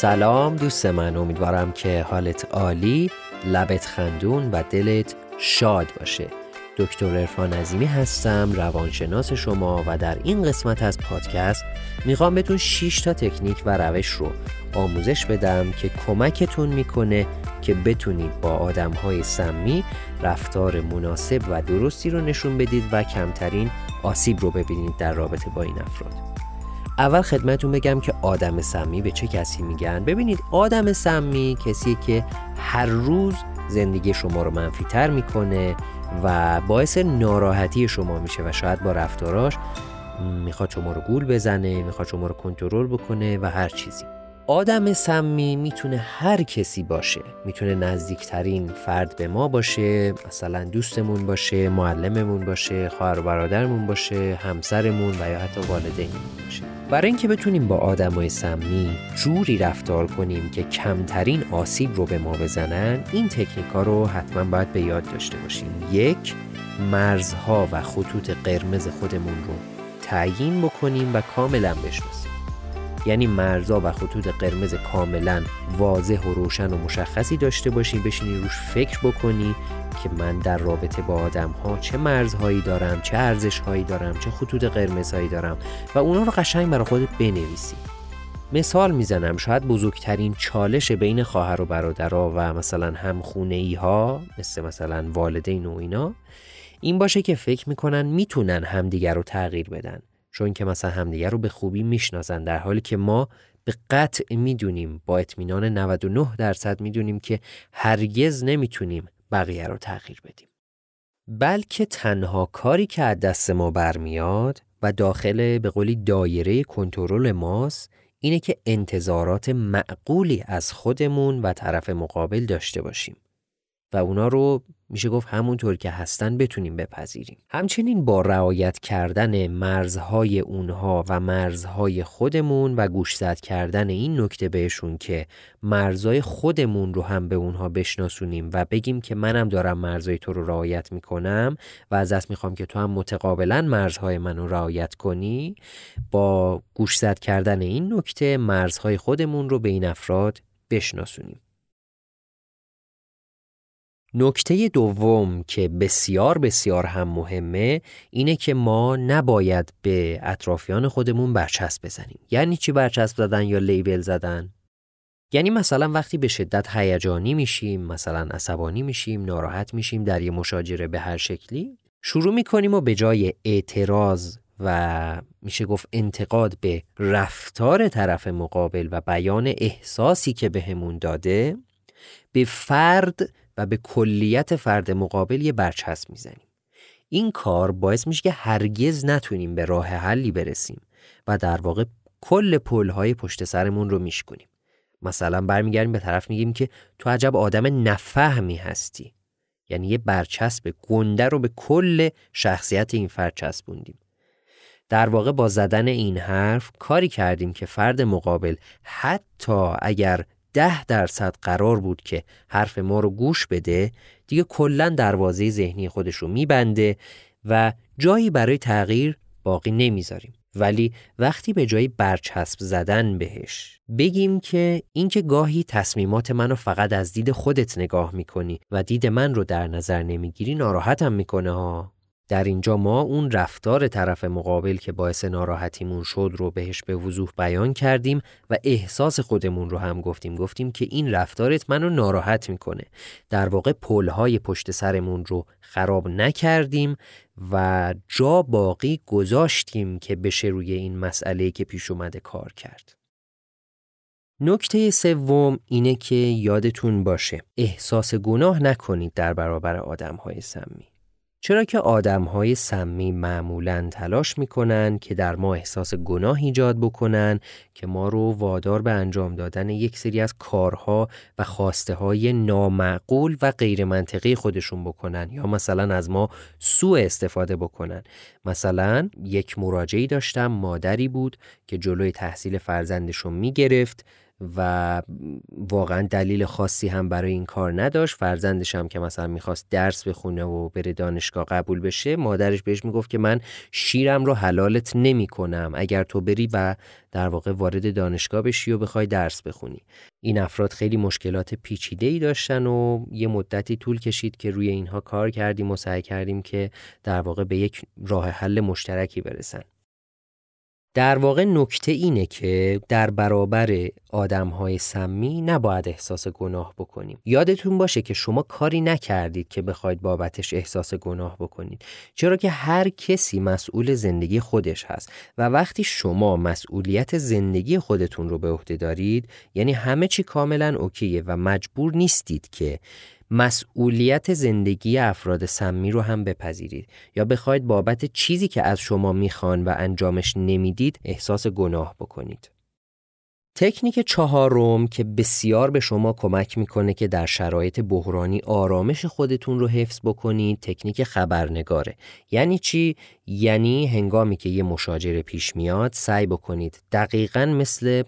سلام دوست من. امیدوارم که حالت عالی لبت خندون و دلت شاد باشه. دکتر ارفان عظیمی هستم روانشناس شما و در این قسمت از پادکست می‌خوام بهتون 6 تا تکنیک و روش رو آموزش بدم که کمکتون می‌کنه که بتونید با آدم های سمی رفتار مناسب و درستی رو نشون بدید و کمترین آسیب رو ببینید در رابطه با این افراد. اول خدمتون بگم که آدم سمی به چه کسی میگن؟ ببینید آدم سمی کسی که هر روز زندگی شما رو منفی تر می‌کنه و باعث ناراحتی شما میشه و شاید با رفتاراش می‌خواد شما رو گول بزنه می‌خواد شما رو کنترل بکنه و هر چیزی. آدم سمی می‌تونه هر کسی باشه. می‌تونه نزدیکترین فرد به ما باشه مثلا دوستمون باشه معلممون باشه خواهر و برادرمون باشه همسرمون و یا حتی والدینمون باشه. برای اینکه بتونیم با آدمای سمی جوری رفتار کنیم که کمترین آسیب رو به ما بزنن این تکنیکا رو حتما باید به یاد داشته باشیم. یک مرزها و خطوط قرمز خودمون رو تعیین بکنیم و کاملا بشناسیم. یعنی مرزا و خطوط قرمز کاملا واضح و روشن و مشخصی داشته باشی بشینی روش فکر بکنی که من در رابطه با آدم ها چه مرزهایی دارم چه ارزش هایی دارم چه خطوط قرمزهایی دارم و اونا رو قشنگ برای خودت بنویسی. مثال می‌زنم شاید بزرگترین چالش بین خواهر و برادرها و مثلا هم ای ها مثل مثلا والدین و اینا این باشه که فکر می‌کنن می‌تونن همدیگر رو تغییر بدن. چون که مثلا همدیگر رو به خوبی می‌شناسن در حالی که ما به قطع می‌دونیم با اطمینان 99 درصد می‌دونیم که هرگز نمی‌تونیم بقیه رو تغییر بدیم. بلکه تنها کاری که از دست ما برمیاد و داخل به قولی دایره کنترل ماست اینه که انتظارات معقولی از خودمون و طرف مقابل داشته باشیم. و اونا رو میشه گفت همونطور که هستن بتونیم بپذیریم. همچنین با رعایت کردن مرزهای اونها و مرزهای خودمون و گوشزد کردن این نکته بهشون که مرزهای خودمون رو هم به اونها بشناسونیم و بگیم که منم دارم مرزهای تو رو رعایت می‌کنم و از دست می‌خوام که تو هم متقابلا مرزهای منو رعایت کنی با گوشزد کردن این نکته مرزهای خودمون رو به این افراد بشناسونیم. نکته دوم که بسیار بسیار هم مهمه اینه که ما نباید به اطرافیان خودمون برچسب بزنیم. یعنی چی برچسب زدن یا لیبل زدن؟ یعنی مثلا وقتی به شدت هیجانی میشیم مثلا عصبانی میشیم ناراحت میشیم در یه مشاجره به هر شکلی شروع می‌کنیم و به جای اعتراض و میشه گفت انتقاد به رفتار طرف مقابل و بیان احساسی که بهمون داده به فرد و به کلیت فرد مقابل یه برچسب می‌زنیم. این کار باعث میشه که هرگز نتونیم به راه حلی برسیم و در واقع کل پلهای پشت سرمون رو میشکنیم مثلا برمیگردیم به طرف میگیم که تو عجب آدم نفهمی هستی. یعنی یه برچسب گنده رو به کل شخصیت این فرد چسبوندیم. در واقع با زدن این حرف کاری کردیم که فرد مقابل حتی اگر ده درصد قرار بود که حرف ما رو گوش بده دیگه کلا دروازه ذهنی خودش رو میبنده و جایی برای تغییر باقی نمی‌ذاریم. ولی وقتی به جای برچسب زدن بهش بگیم که اینکه گاهی تصمیمات منو فقط از دید خودت نگاه می‌کنی و دید من رو در نظر نمی‌گیری ناراحتم می‌کنه ها. در اینجا ما اون رفتار طرف مقابل که باعث ناراحتیمون شد رو بهش به وضوح بیان کردیم و احساس خودمون رو هم گفتیم. گفتیم که این رفتارت منو ناراحت می‌کنه. در واقع پلهای پشت سرمون رو خراب نکردیم و جا باقی گذاشتیم که بشه روی این مسئله که پیش اومده کار کرد. نکته سوم اینه که یادتون باشه احساس گناه نکنید در برابر آدم های سمی. چرا که آدم های سمی معمولا تلاش می‌کنن که در ما احساس گناه ایجاد بکنن که ما رو وادار به انجام دادن یک سری از کارها و خواسته های نامعقول و غیر منطقی خودشون بکنن یا مثلا از ما سوء استفاده بکنن. مثلا یک مراجعی داشتم مادری بود که جلوی تحصیل فرزندشون می‌گرفت و واقعا دلیل خاصی هم برای این کار نداشت. فرزندش هم که مثلا می‌خواست درس بخونه و بره دانشگاه قبول بشه مادرش بهش می‌گفت که من شیرم رو حلالت نمی کنم اگر تو بری و در واقع وارد دانشگاه بشی و بخوای درس بخونی. این افراد خیلی مشکلات پیچیده ای داشتن و یه مدتی طول کشید که روی اینها کار کردیم و سعی کردیم که در واقع به یک راه حل مشترکی برسن. در واقع نکته اینه که در برابر آدم های سمی نباید احساس گناه بکنیم. یادتون باشه که شما کاری نکردید که بخواید بابتش احساس گناه بکنید. چرا که هر کسی مسئول زندگی خودش هست و وقتی شما مسئولیت زندگی خودتون رو به عهده دارید یعنی همه چی کاملا اوکیه و مجبور نیستید که مسئولیت زندگی افراد سمی رو هم بپذیرید. یا بخواید بابت چیزی که از شما می‌خوان و انجامش نمی‌دید احساس گناه بکنید. تکنیک چهارم که بسیار به شما کمک می‌کنه که در شرایط بحرانی آرامش خودتون رو حفظ بکنید تکنیک خبرنگاره. یعنی چی؟ یعنی هنگامی که یه مشاجره پیش میاد سعی بکنید دقیقا مثل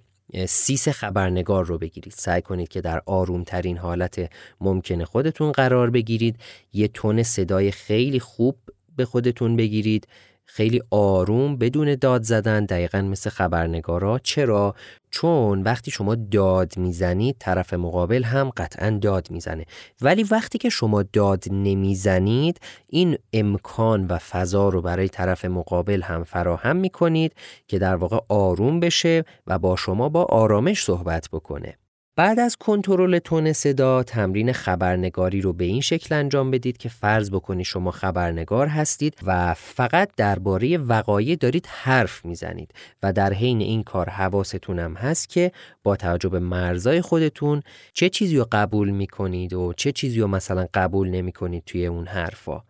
سیس خبرنگار رو بگیرید. سعی کنید که در آرومترین حالت ممکن خودتون قرار بگیرید. یه تون صدای خیلی خوب به خودتون بگیرید. خیلی آروم بدون داد زدن دقیقا مثل خبرنگارا. چرا؟ چون وقتی شما داد می‌زنید طرف مقابل هم قطعا داد می‌زنه. ولی وقتی که شما داد نمی‌زنید این امکان و فضا رو برای طرف مقابل هم فراهم می‌کنید که در واقع آروم بشه و با شما با آرامش صحبت بکنه. بعد از کنترل تون صدا تمرین خبرنگاری رو به این شکل انجام بدید که فرض بکنید شما خبرنگار هستید و فقط درباره وقایع دارید حرف می‌زنید و در حین این کار حواستون هم هست که با توجه به مرزای خودتون چه چیزی رو قبول می‌کنید و چه چیزی رو مثلا قبول نمی‌کنید توی اون حرفا.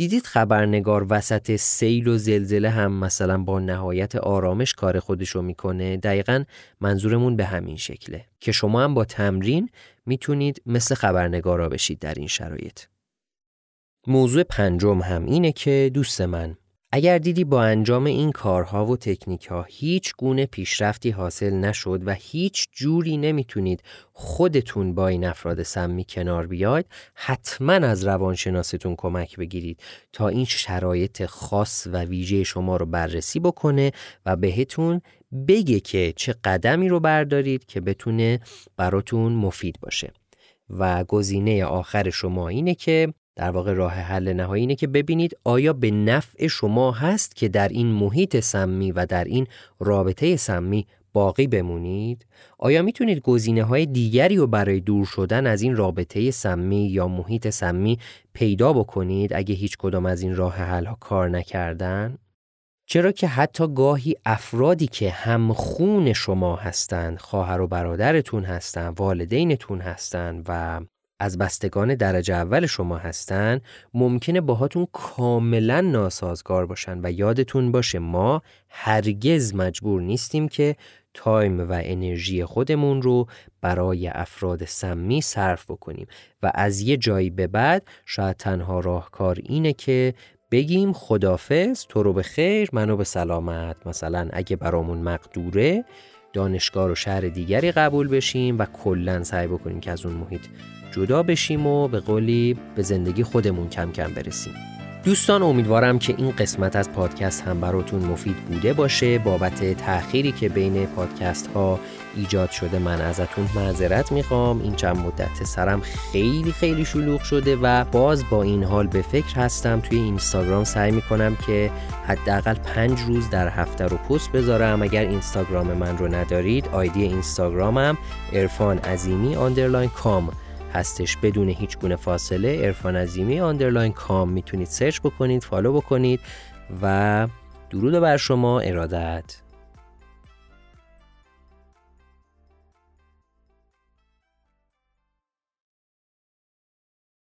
دیدید خبرنگار وسط سیل و زلزله هم مثلا با نهایت آرامش کار خودشو می‌کنه؟ دقیقا منظورمون به همین شکله. که شما هم با تمرین می‌تونید مثل خبرنگارا بشید در این شرایط. موضوع پنجم هم اینه که دوست من اگر دیدی با انجام این کارها و تکنیک ها هیچ گونه پیشرفتی حاصل نشد و هیچ جوری نمی‌تونید خودتون با این افراد سمی کنار بیاید حتما از روانشناستون کمک بگیرید تا این شرایط خاص و ویژه شما رو بررسی بکنه و بهتون بگه که چه قدمی رو بردارید که بتونه براتون مفید باشه. و گزینه آخر شما اینه که در واقع راه حل نهایی اینه که ببینید آیا به نفع شما هست که در این محیط سمی و در این رابطه سمی باقی بمونید؟ آیا می‌تونید گزینه های دیگری رو برای دور شدن از این رابطه سمی یا محیط سمی پیدا بکنید اگه هیچ کدام از این راه حل ها کار نکردن؟ چرا که حتی گاهی افرادی که هم خون شما هستند، خواهر و برادرتون هستند، والدینتون هستند و از بستگان درجه اول شما هستن ممکنه باهاتون کاملا ناسازگار باشن و یادتون باشه ما هرگز مجبور نیستیم که تایم و انرژی خودمون رو برای افراد سمی صرف بکنیم. و از یه جایی به بعد شاید تنها راهکار اینه که بگیم خدافز تو رو به خیر منو به سلامت. مثلا اگه برامون مقدوره دانشگاه و شهر دیگری قبول بشیم و کلا سعی بکنیم که از اون محیط جدا بشیم و به قولی به زندگی خودمون کم کم برسیم. دوستان امیدوارم که این قسمت از پادکست هم براتون مفید بوده باشه. بابت تأخیری که بین پادکست ها ایجاد شده من ازتون معذرت می‌خوام. این چند مدت سرم خیلی خیلی شلوغ شده و باز با این حال به فکر هستم. توی اینستاگرام سعی می‌کنم که حداقل پنج روز در هفته رو پست بذارم. اگر اینستاگرام من رو ندارید ID اینستاگرامم عرفان عظیمی underline com هستش بدون هیچ گونه فاصله. عرفان عظیمی underline com می‌تونید سرچ بکنید follow بکنید و درود بر شما ارادت.